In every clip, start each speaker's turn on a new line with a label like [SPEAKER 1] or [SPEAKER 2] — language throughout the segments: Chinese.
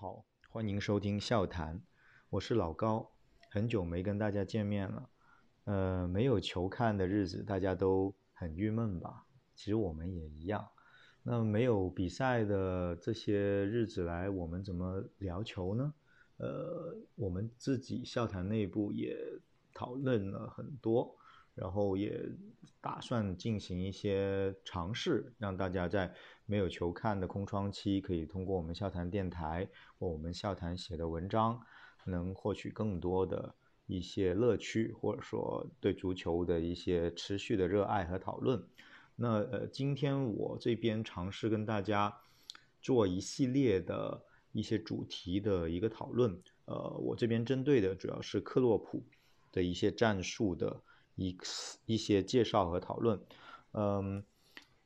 [SPEAKER 1] 好，欢迎收听笑谈，我是老高，很久没跟大家见面了。呃，没有球看的日子，大家都很郁闷吧？其实我们也一样。那没有比赛的这些日子来，我们怎么聊球呢？呃，我们自己笑谈内部也讨论了很多，然后也打算进行一些尝试，让大家在没有球看的空窗期，可以通过我们笑谈电台或我们笑谈写的文章，能获取更多的一些乐趣，或者说对足球的一些持续的热爱和讨论。那呃，今天我这边尝试跟大家做一系列的一些主题的一个讨论。呃，我这边针对的主要是克洛普的一些战术的一一些介绍和讨论。嗯，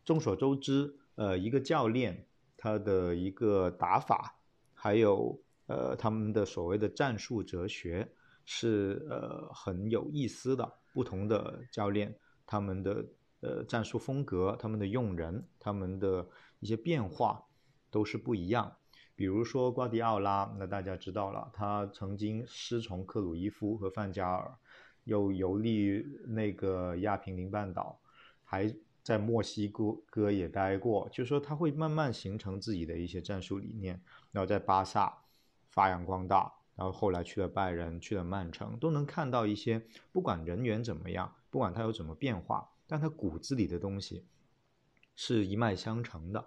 [SPEAKER 1] 众所周知，呃，一个教练他的一个打法，还有呃他们的所谓的战术哲学是呃很有意思的。不同的教练他们的。呃，战术风格、他们的用人、他们的一些变化都是不一样。比如说瓜迪奥拉，那大家知道了，他曾经师从克鲁伊夫和范加尔，又游历那个亚平宁半岛，还在墨西哥哥也待过。就是说他会慢慢形成自己的一些战术理念，然后在巴萨发扬光大，然后后来去了拜仁，去了曼城，都能看到一些，不管人员怎么样，不管他有怎么变化。但他骨子里的东西是一脉相承的，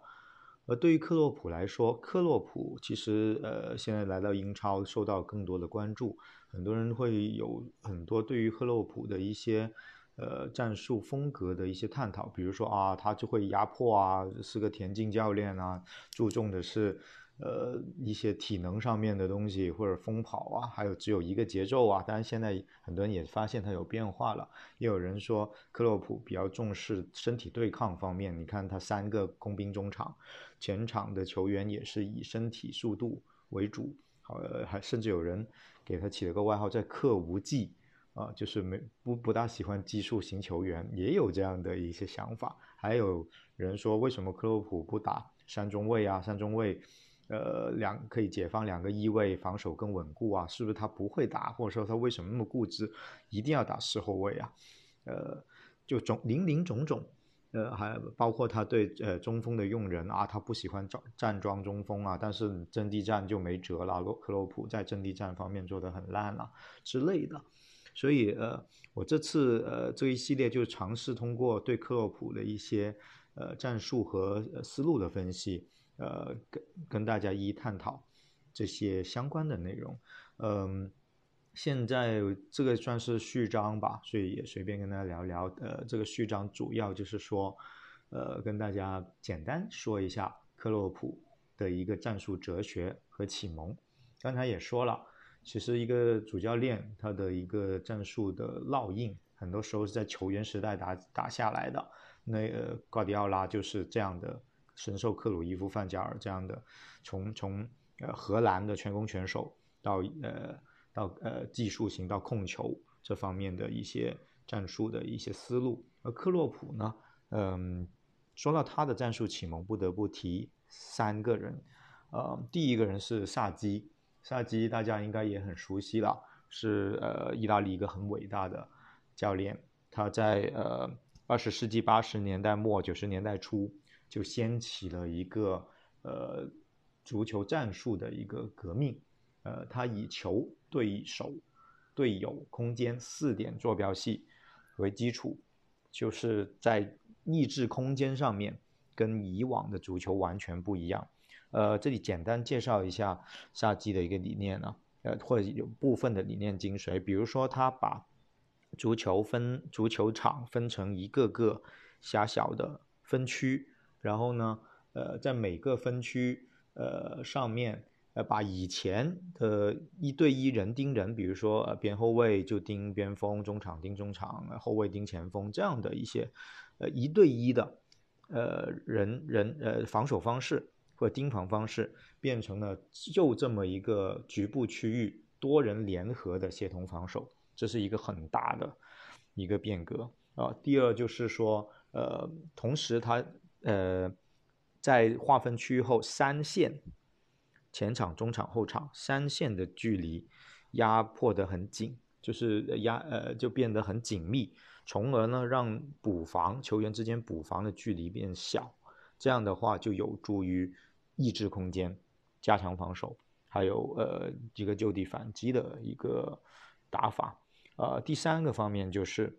[SPEAKER 1] 而对于克洛普来说，克洛普其实呃现在来到英超，受到更多的关注，很多人会有很多对于克洛普的一些呃战术风格的一些探讨，比如说啊，他就会压迫啊，是个田径教练啊，注重的是。呃，一些体能上面的东西，或者疯跑啊，还有只有一个节奏啊。当然，现在很多人也发现他有变化了。也有人说，克洛普比较重视身体对抗方面。你看他三个工兵中场，前场的球员也是以身体速度为主。呃，还甚至有人给他起了个外号，叫“克无忌”，啊，就是没不不大喜欢技术型球员，也有这样的一些想法。还有人说，为什么克洛普不打三中卫啊？三中卫。呃，两可以解放两个翼位，防守更稳固啊？是不是他不会打，或者说他为什么那么固执，一定要打四后卫啊？呃，就种林林种种，呃，还包括他对呃中锋的用人啊，他不喜欢站站桩中锋啊，但是阵地战就没辙了。洛克洛普在阵地战方面做得很烂了之类的，所以呃，我这次呃这一系列就尝试通过对克洛普的一些呃战术和思路的分析。呃，跟跟大家一一探讨这些相关的内容。嗯，现在这个算是序章吧，所以也随便跟大家聊聊。呃，这个序章主要就是说，呃，跟大家简单说一下克洛普的一个战术哲学和启蒙。刚才也说了，其实一个主教练他的一个战术的烙印，很多时候是在球员时代打打下来的。那呃，瓜迪奥拉就是这样的。深受克鲁伊夫、范加尔这样的，从从呃荷兰的全攻全守到呃到呃技术型到控球这方面的一些战术的一些思路。而克洛普呢，嗯，说到他的战术启蒙，不得不提三个人。呃，第一个人是萨基，萨基大家应该也很熟悉了，是呃意大利一个很伟大的教练。他在呃二十世纪八十年代末九十年代初。就掀起了一个呃足球战术的一个革命，呃，他以球、对手、队友、空间四点坐标系为基础，就是在抑制空间上面跟以往的足球完全不一样。呃，这里简单介绍一下萨基的一个理念呢，呃，或者有部分的理念精髓，比如说他把足球分足球场分成一个个狭小的分区。然后呢，呃，在每个分区，呃，上面，呃，把以前的一对一人盯人，比如说，呃，边后卫就盯边锋，中场盯中场，后卫盯前锋，这样的一些，呃，一对一的，呃，人人呃防守方式或盯防方式，变成了就这么一个局部区域多人联合的协同防守，这是一个很大的一个变革啊。第二就是说，呃，同时它。呃，在划分区域后，三线前场、中场、后场三线的距离压迫得很紧，就是压呃就变得很紧密，从而呢让补防球员之间补防的距离变小，这样的话就有助于抑制空间，加强防守，还有呃一个就地反击的一个打法。呃，第三个方面就是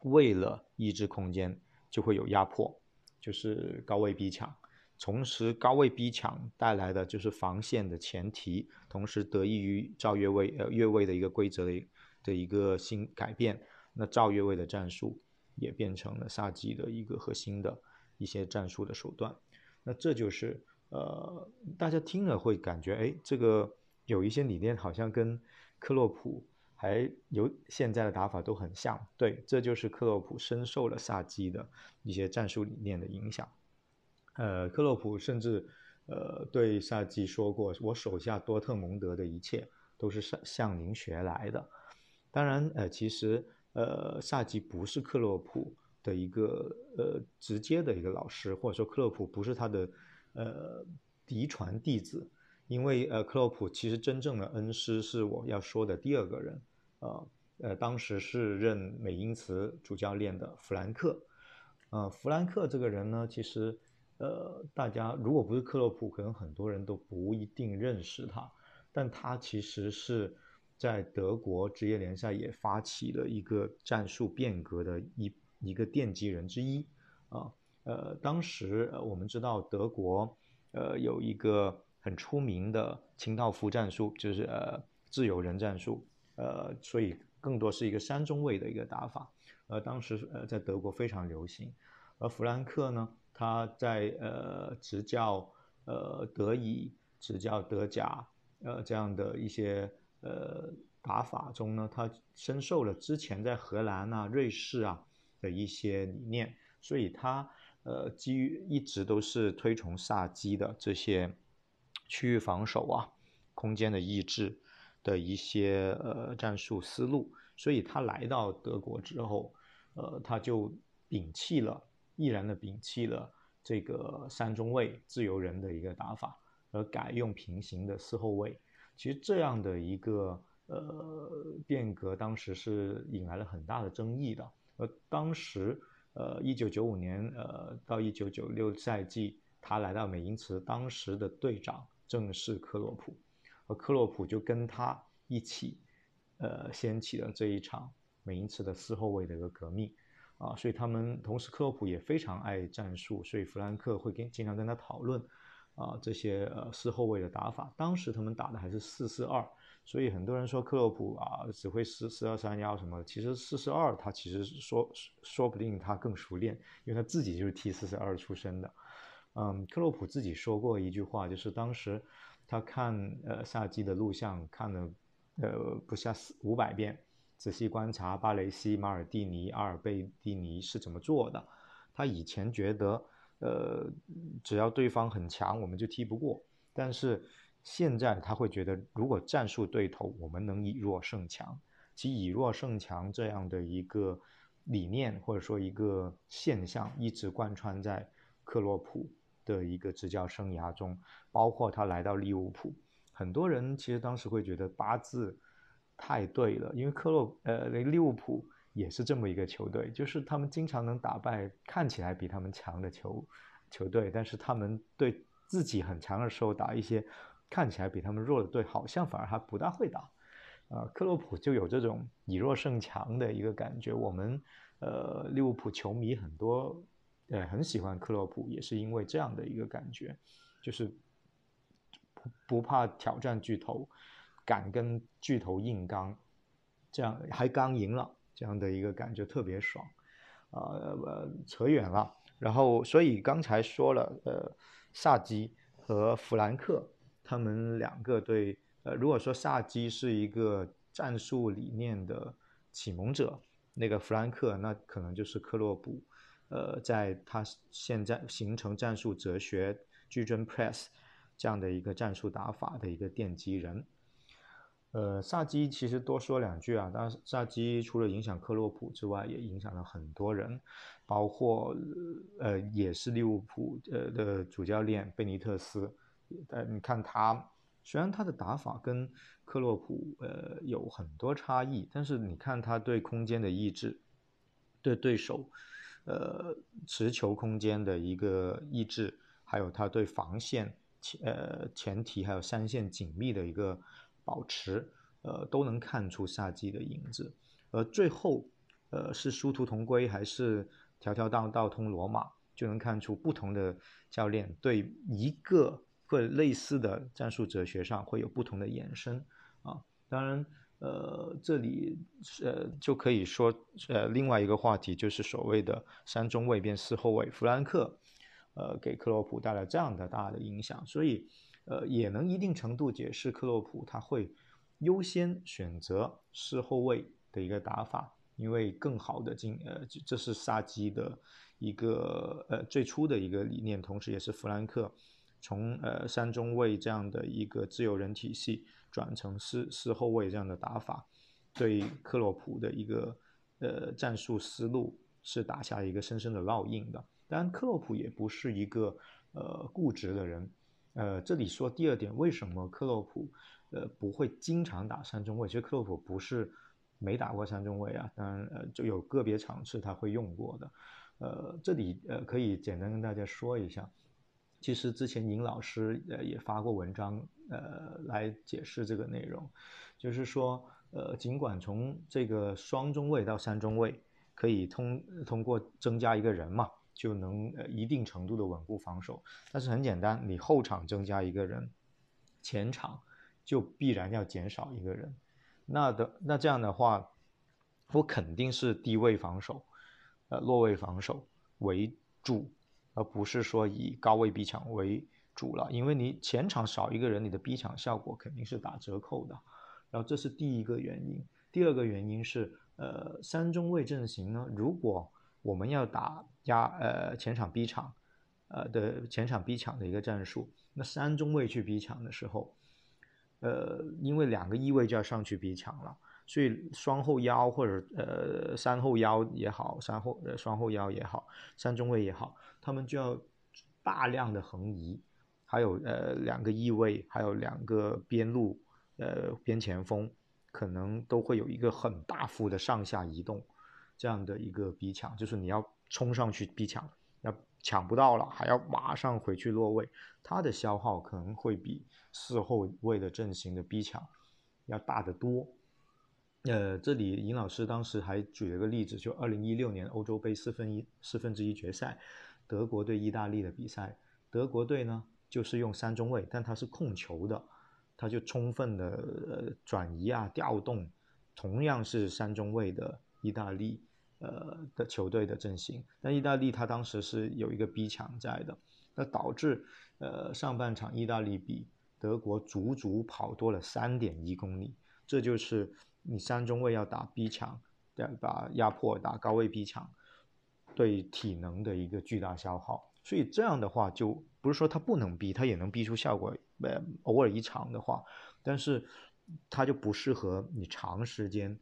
[SPEAKER 1] 为了抑制空间，就会有压迫，就是高位逼抢。同时，高位逼抢带来的就是防线的前提，同时得益于赵越位呃越位的一个规则的的一个新改变，那赵越位的战术也变成了萨基的一个核心的一些战术的手段。那这就是呃大家听了会感觉哎，这个有一些理念好像跟克洛普还有现在的打法都很像。对，这就是克洛普深受了萨基的一些战术理念的影响。呃，克洛普甚至，呃，对萨基说过：“我手下多特蒙德的一切都是向向您学来的。”当然，呃，其实，呃，萨基不是克洛普的一个呃直接的一个老师，或者说克洛普不是他的呃嫡传弟子，因为呃，克洛普其实真正的恩师是我要说的第二个人，呃呃，当时是任美因茨主教练的弗兰克，呃，弗兰克这个人呢，其实。呃，大家如果不是克洛普，可能很多人都不一定认识他。但他其实是在德国职业联赛也发起了一个战术变革的一一个奠基人之一啊。呃，当时我们知道德国呃有一个很出名的清道夫战术，就是呃自由人战术，呃，所以更多是一个三中卫的一个打法。呃，当时呃在德国非常流行，而弗兰克呢？他在呃执教呃德乙、执教德甲呃这样的一些呃打法中呢，他深受了之前在荷兰啊、瑞士啊的一些理念，所以他呃基于一直都是推崇萨基的这些区域防守啊、空间的抑制的一些呃战术思路，所以他来到德国之后，呃他就摒弃了。毅然的摒弃了这个三中卫自由人的一个打法，而改用平行的四后卫。其实这样的一个呃变革，当时是引来了很大的争议的。而当时呃，一九九五年呃到一九九六赛季，他来到美因茨，当时的队长正是克洛普，而克洛普就跟他一起呃掀起了这一场美因茨的四后卫的一个革命。啊，所以他们同时，克洛普也非常爱战术，所以弗兰克会跟经常跟他讨论，啊，这些呃四后卫的打法。当时他们打的还是四四二，所以很多人说克洛普啊只会四四二三幺什么，其实四四二他其实说说不定他更熟练，因为他自己就是踢四四二出身的。嗯，克洛普自己说过一句话，就是当时他看呃萨基的录像看了呃不下四五百遍。仔细观察巴雷西、马尔蒂尼、阿尔贝蒂尼是怎么做的。他以前觉得，呃，只要对方很强，我们就踢不过。但是现在他会觉得，如果战术对头，我们能以弱胜强。其以弱胜强这样的一个理念，或者说一个现象，一直贯穿在克洛普的一个执教生涯中。包括他来到利物浦，很多人其实当时会觉得八字。太对了，因为克洛呃，利物浦也是这么一个球队，就是他们经常能打败看起来比他们强的球球队，但是他们对自己很强的时候打一些看起来比他们弱的队，好像反而还不大会打。啊，克洛普就有这种以弱胜强的一个感觉。我们呃利物浦球迷很多，呃很喜欢克洛普，也是因为这样的一个感觉，就是不怕挑战巨头。敢跟巨头硬刚，这样还刚赢了，这样的一个感觉特别爽，啊呃扯远了，然后所以刚才说了，呃萨基和弗兰克他们两个对，呃如果说萨基是一个战术理念的启蒙者，那个弗兰克那可能就是克洛普，呃在他现在形成战术哲学矩阵 press 这样的一个战术打法的一个奠基人。呃，萨基其实多说两句啊。当然，萨基除了影响克洛普之外，也影响了很多人，包括呃，也是利物浦呃的主教练贝尼特斯。但，你看他虽然他的打法跟克洛普呃有很多差异，但是你看他对空间的抑制，对对手呃持球空间的一个抑制，还有他对防线前呃前提还有三线紧密的一个保持，呃都能看出萨基的影子。而最后呃是殊途同归还是条条道道通罗马，就能看出不同的教练对一个。或类似的战术哲学上会有不同的延伸啊，当然，呃，这里呃就可以说，呃，另外一个话题就是所谓的三中卫变四后卫，弗兰克，呃，给克洛普带来这样的大的影响，所以，呃，也能一定程度解释克洛普他会优先选择四后卫的一个打法，因为更好的进，呃，这是萨基的一个呃最初的一个理念，同时也是弗兰克。从呃三中卫这样的一个自由人体系转成四四后卫这样的打法，对克洛普的一个呃战术思路是打下一个深深的烙印的。当然，克洛普也不是一个呃固执的人。呃，这里说第二点，为什么克洛普呃不会经常打三中卫？其实克洛普不是没打过三中卫啊，当然呃就有个别场次他会用过的。呃，这里呃可以简单跟大家说一下。其实之前尹老师呃也发过文章，呃来解释这个内容，就是说，呃尽管从这个双中卫到三中卫，可以通通过增加一个人嘛，就能呃一定程度的稳固防守，但是很简单，你后场增加一个人，前场就必然要减少一个人，那的那这样的话，我肯定是低位防守，呃落位防守为主。而不是说以高位逼抢为主了，因为你前场少一个人，你的逼抢效果肯定是打折扣的。然后这是第一个原因。第二个原因是，呃，三中卫阵型呢，如果我们要打压呃前场逼抢，呃的前场逼抢的一个战术，那三中卫去逼抢的时候，呃，因为两个翼位就要上去逼抢了。所以双后腰或者呃三后腰也好，三后呃双后腰也好，三中卫也好，他们就要大量的横移，还有呃两个翼位，还有两个边路呃边前锋，可能都会有一个很大幅的上下移动，这样的一个逼抢，就是你要冲上去逼抢，要抢不到了，还要马上回去落位，它的消耗可能会比四后卫的阵型的逼抢要大得多。呃，这里尹老师当时还举了个例子，就二零一六年欧洲杯四分一四分之一决赛，德国对意大利的比赛，德国队呢就是用三中卫，但他是控球的，他就充分的呃转移啊调动，同样是三中卫的意大利呃的球队的阵型，但意大利他当时是有一个逼抢在的，那导致呃上半场意大利比德国足足跑多了三点一公里，这就是。你三中卫要打逼抢，对吧？压迫打高位逼抢，对体能的一个巨大消耗。所以这样的话，就不是说他不能逼，他也能逼出效果。呃，偶尔一场的话，但是他就不适合你长时间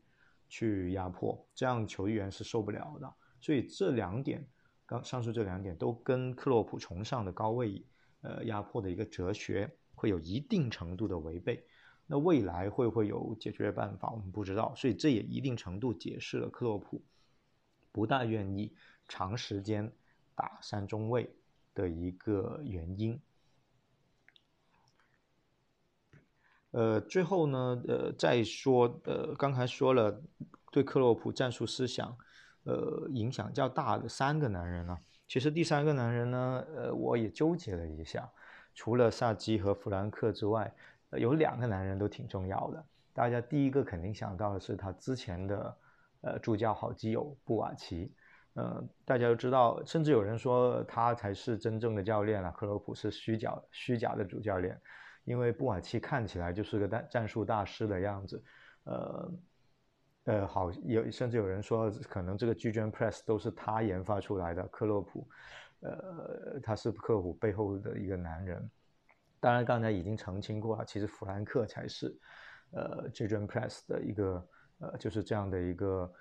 [SPEAKER 1] 去压迫，这样球员是受不了的。所以这两点，刚上述这两点都跟克洛普崇尚的高位呃压迫的一个哲学会有一定程度的违背。那未来会不会有解决办法？我们不知道，所以这也一定程度解释了克洛普不大愿意长时间打三中卫的一个原因。呃，最后呢，呃，再说，呃，刚才说了对克洛普战术思想，呃，影响较大的三个男人呢，其实第三个男人呢，呃，我也纠结了一下，除了萨基和弗兰克之外。有两个男人都挺重要的，大家第一个肯定想到的是他之前的呃助教好基友布瓦奇，呃，大家都知道，甚至有人说他才是真正的教练了，克洛普是虚假虚假的主教练，因为布瓦奇看起来就是个战战术大师的样子，呃呃，好有甚至有人说可能这个巨卷 press 都是他研发出来的，克洛普，呃，他是克洛普背后的一个男人。当然，刚才已经澄清过了，其实弗兰克才是，呃 j a n Press 的一个，呃，就是这样的一个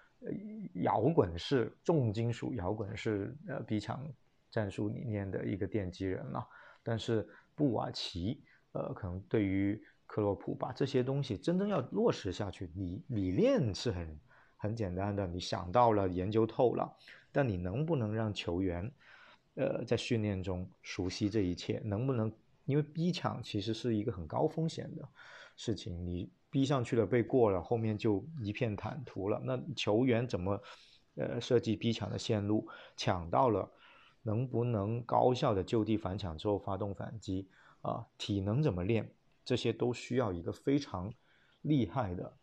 [SPEAKER 1] 摇滚式重金属摇滚式呃逼抢战术理念的一个奠基人了。但是布瓦奇呃，可能对于克洛普把这些东西真正要落实下去，理理念是很很简单的，你想到了，研究透了，但你能不能让球员，呃，在训练中熟悉这一切？能不能？因为逼抢其实是一个很高风险的事情，你逼上去了被过了，后面就一片坦途了。那球员怎么，呃，设计逼抢的线路，抢到了，能不能高效的就地反抢之后发动反击？啊，体能怎么练？这些都需要一个非常厉害的，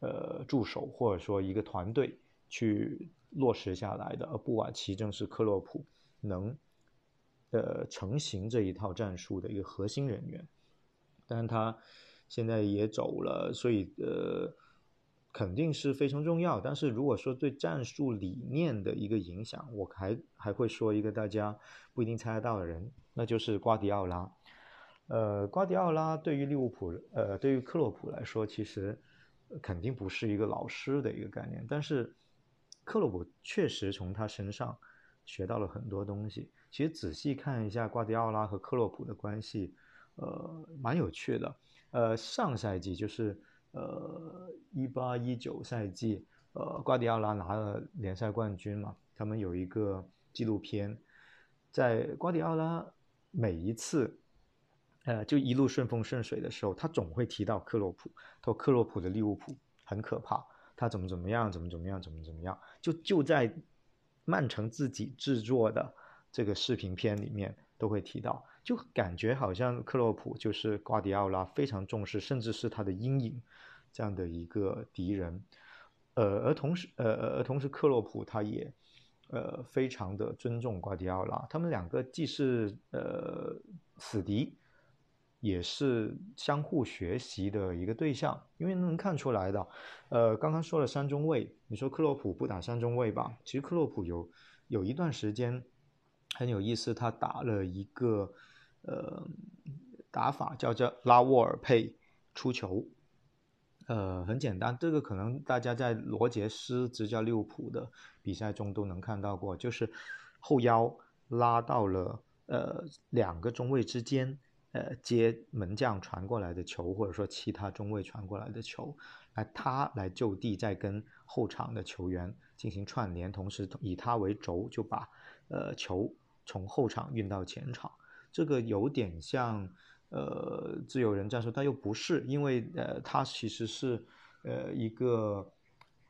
[SPEAKER 1] 呃，助手或者说一个团队去落实下来的。而布瓦奇正是克洛普能。呃，成型这一套战术的一个核心人员，但是他现在也走了，所以呃，肯定是非常重要。但是如果说对战术理念的一个影响，我还还会说一个大家不一定猜得到的人，那就是瓜迪奥拉。呃，瓜迪奥拉对于利物浦，呃，对于克洛普来说，其实肯定不是一个老师的一个概念，但是克洛普确实从他身上学到了很多东西。其实仔细看一下瓜迪奥拉和克洛普的关系，呃，蛮有趣的。呃，上赛季就是呃一八一九赛季，呃，瓜迪奥拉拿了联赛冠军嘛，他们有一个纪录片，在瓜迪奥拉每一次，呃，就一路顺风顺水的时候，他总会提到克洛普，他说克洛普的利物浦很可怕，他怎么怎么样，怎么怎么样，怎么怎么样，就就在曼城自己制作的。这个视频片里面都会提到，就感觉好像克洛普就是瓜迪奥拉非常重视，甚至是他的阴影这样的一个敌人。呃，而同时，呃，而同时克洛普他也呃非常的尊重瓜迪奥拉，他们两个既是呃死敌，也是相互学习的一个对象。因为能看出来的，呃，刚刚说了三中卫，你说克洛普不打三中卫吧？其实克洛普有有一段时间。很有意思，他打了一个呃打法，叫叫拉沃尔佩出球，呃，很简单，这个可能大家在罗杰斯执教利物浦的比赛中都能看到过，就是后腰拉到了呃两个中卫之间，呃接门将传过来的球，或者说其他中卫传过来的球，来他来就地再跟后场的球员进行串联，同时以他为轴就把。呃，球从后场运到前场，这个有点像呃自由人战术，但又不是，因为呃，它其实是呃一个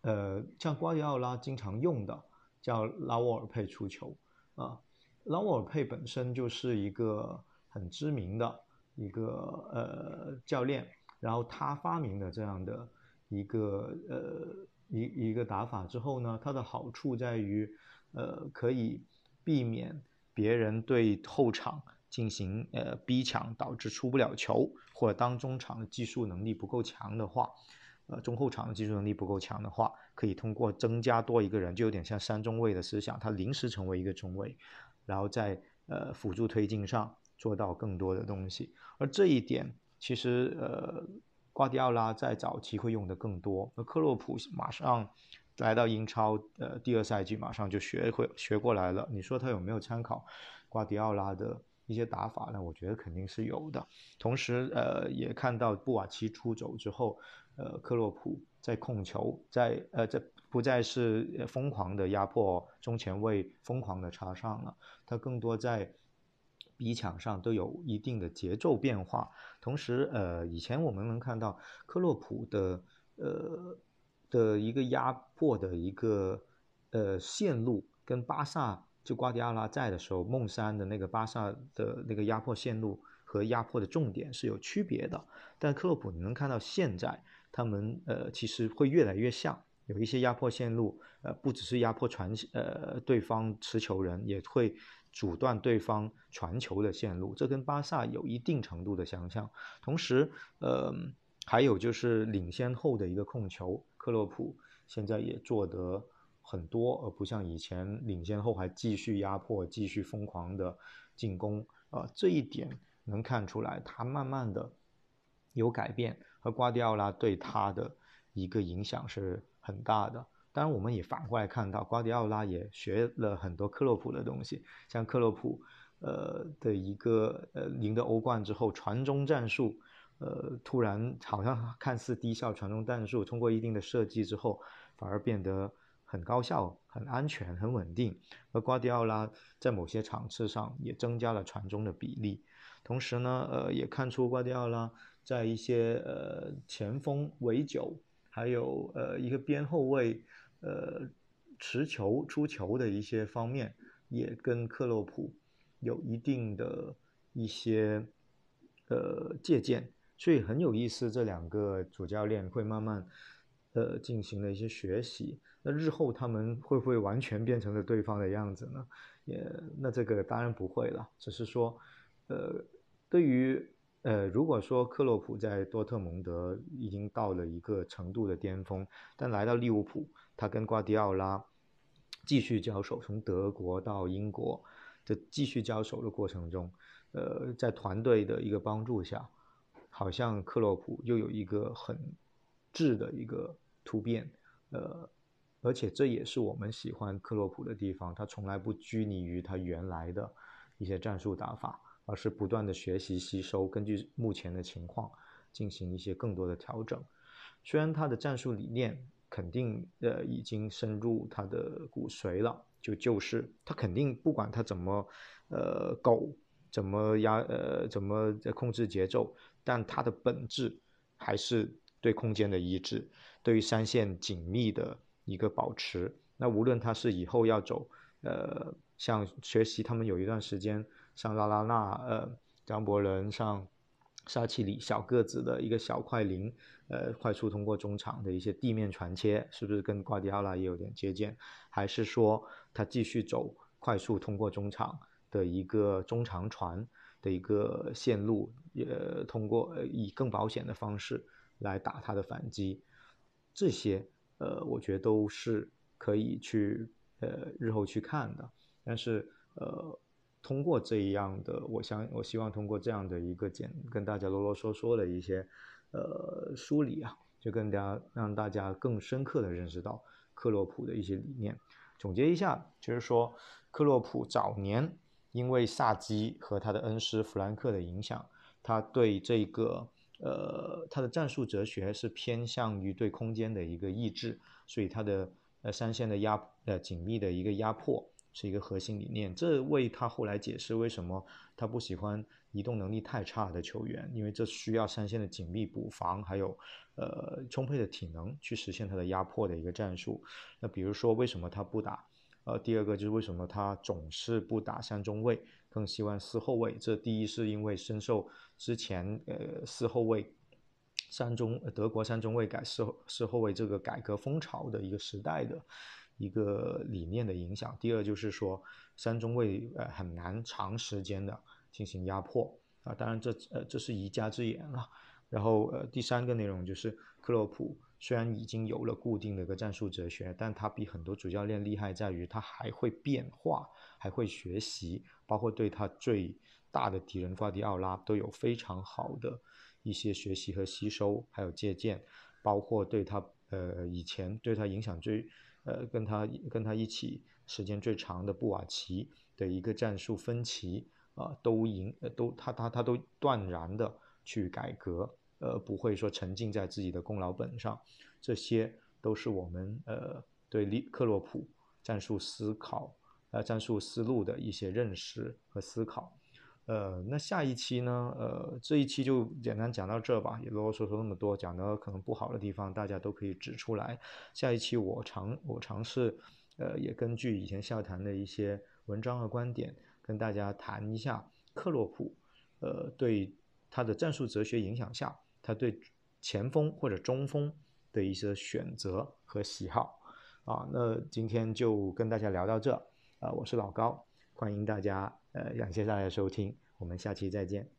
[SPEAKER 1] 呃像瓜迪奥拉经常用的叫拉沃尔佩出球啊，拉沃尔佩本身就是一个很知名的一个呃教练，然后他发明的这样的一个呃一一个打法之后呢，它的好处在于呃可以。避免别人对后场进行呃逼抢，导致出不了球，或者当中场的技术能力不够强的话，呃中后场的技术能力不够强的话，可以通过增加多一个人，就有点像三中卫的思想，他临时成为一个中卫，然后在呃辅助推进上做到更多的东西。而这一点其实呃瓜迪奥拉在早期会用的更多，而克洛普马上。来到英超，呃，第二赛季马上就学会学过来了。你说他有没有参考瓜迪奥拉的一些打法呢？我觉得肯定是有的。同时，呃，也看到布瓦奇出走之后，呃，克洛普在控球，在呃，在不再是疯狂的压迫中前卫，疯狂的插上了，他更多在逼抢上都有一定的节奏变化。同时，呃，以前我们能看到克洛普的，呃。的一个压迫的一个呃线路，跟巴萨就瓜迪奥拉在的时候，梦山的那个巴萨的那个压迫线路和压迫的重点是有区别的。但克洛普你能看到现在他们呃其实会越来越像，有一些压迫线路呃不只是压迫传呃对方持球人，也会阻断对方传球的线路，这跟巴萨有一定程度的相像。同时呃还有就是领先后的一个控球。克洛普现在也做得很多，而不像以前领先后还继续压迫、继续疯狂的进攻啊。这一点能看出来，他慢慢的有改变，和瓜迪奥拉对他的一个影响是很大的。当然，我们也反过来看到，瓜迪奥拉也学了很多克洛普的东西，像克洛普呃的一个呃赢得欧冠之后，传中战术，呃突然好像看似低效传中战术，通过一定的设计之后，反而变得很高效、很安全、很稳定。而瓜迪奥拉在某些场次上也增加了传中的比例，同时呢，呃也看出瓜迪奥拉在一些呃前锋围九，还有呃一个边后卫，呃持球出球的一些方面，也跟克洛普。有一定的一些呃借鉴，所以很有意思。这两个主教练会慢慢呃进行了一些学习。那日后他们会不会完全变成了对方的样子呢？也那这个当然不会了。只是说，呃，对于呃，如果说克洛普在多特蒙德已经到了一个程度的巅峰，但来到利物浦，他跟瓜迪奥拉继续交手，从德国到英国。的继续交手的过程中，呃，在团队的一个帮助下，好像克洛普又有一个很质的一个突变，呃，而且这也是我们喜欢克洛普的地方，他从来不拘泥于他原来的一些战术打法，而是不断的学习吸收，根据目前的情况进行一些更多的调整。虽然他的战术理念肯定呃已经深入他的骨髓了。就就是他肯定不管他怎么，呃，狗怎么压呃怎么控制节奏，但他的本质还是对空间的医治，对于三线紧密的一个保持。那无论他是以后要走，呃，像学习他们有一段时间像拉拉纳呃张伯伦像。沙奇里小个子的一个小快灵，呃，快速通过中场的一些地面传切，是不是跟瓜迪奥拉也有点接近？还是说他继续走快速通过中场的一个中长传的一个线路，也通过以更保险的方式来打他的反击？这些呃，我觉得都是可以去呃日后去看的。但是呃。通过这样的，我想我希望通过这样的一个简跟大家啰啰嗦嗦的一些呃梳理啊，就更加让大家更深刻的认识到克洛普的一些理念。总结一下，就是说克洛普早年因为萨基和他的恩师弗兰克的影响，他对这个呃他的战术哲学是偏向于对空间的一个抑制，所以他的呃三线的压呃紧密的一个压迫。是一个核心理念，这为他后来解释为什么他不喜欢移动能力太差的球员，因为这需要三线的紧密补防，还有呃充沛的体能去实现他的压迫的一个战术。那比如说为什么他不打？呃，第二个就是为什么他总是不打三中卫，更希望四后卫？这第一是因为深受之前呃四后卫三中德国三中卫改四四后卫这个改革风潮的一个时代的。一个理念的影响。第二就是说，三中卫呃很难长时间的进行压迫啊。当然这呃这是一家之言了。然后呃第三个内容就是克洛普虽然已经有了固定的一个战术哲学，但他比很多主教练厉害在于他还会变化，还会学习，包括对他最大的敌人瓜迪奥拉都有非常好的一些学习和吸收，还有借鉴，包括对他呃以前对他影响最。呃，跟他跟他一起时间最长的布瓦奇的一个战术分歧啊，都赢，都他他他都断然的去改革，呃，不会说沉浸在自己的功劳本上，这些都是我们呃对利克洛普战术思考呃战术思路的一些认识和思考。呃，那下一期呢？呃，这一期就简单讲到这吧，也啰啰嗦嗦那么多，讲的可能不好的地方，大家都可以指出来。下一期我尝我尝试，呃，也根据以前笑谈的一些文章和观点，跟大家谈一下克洛普，呃，对他的战术哲学影响下，他对前锋或者中锋的一些选择和喜好。啊，那今天就跟大家聊到这，啊，我是老高，欢迎大家。呃，感谢大家收听，我们下期再见。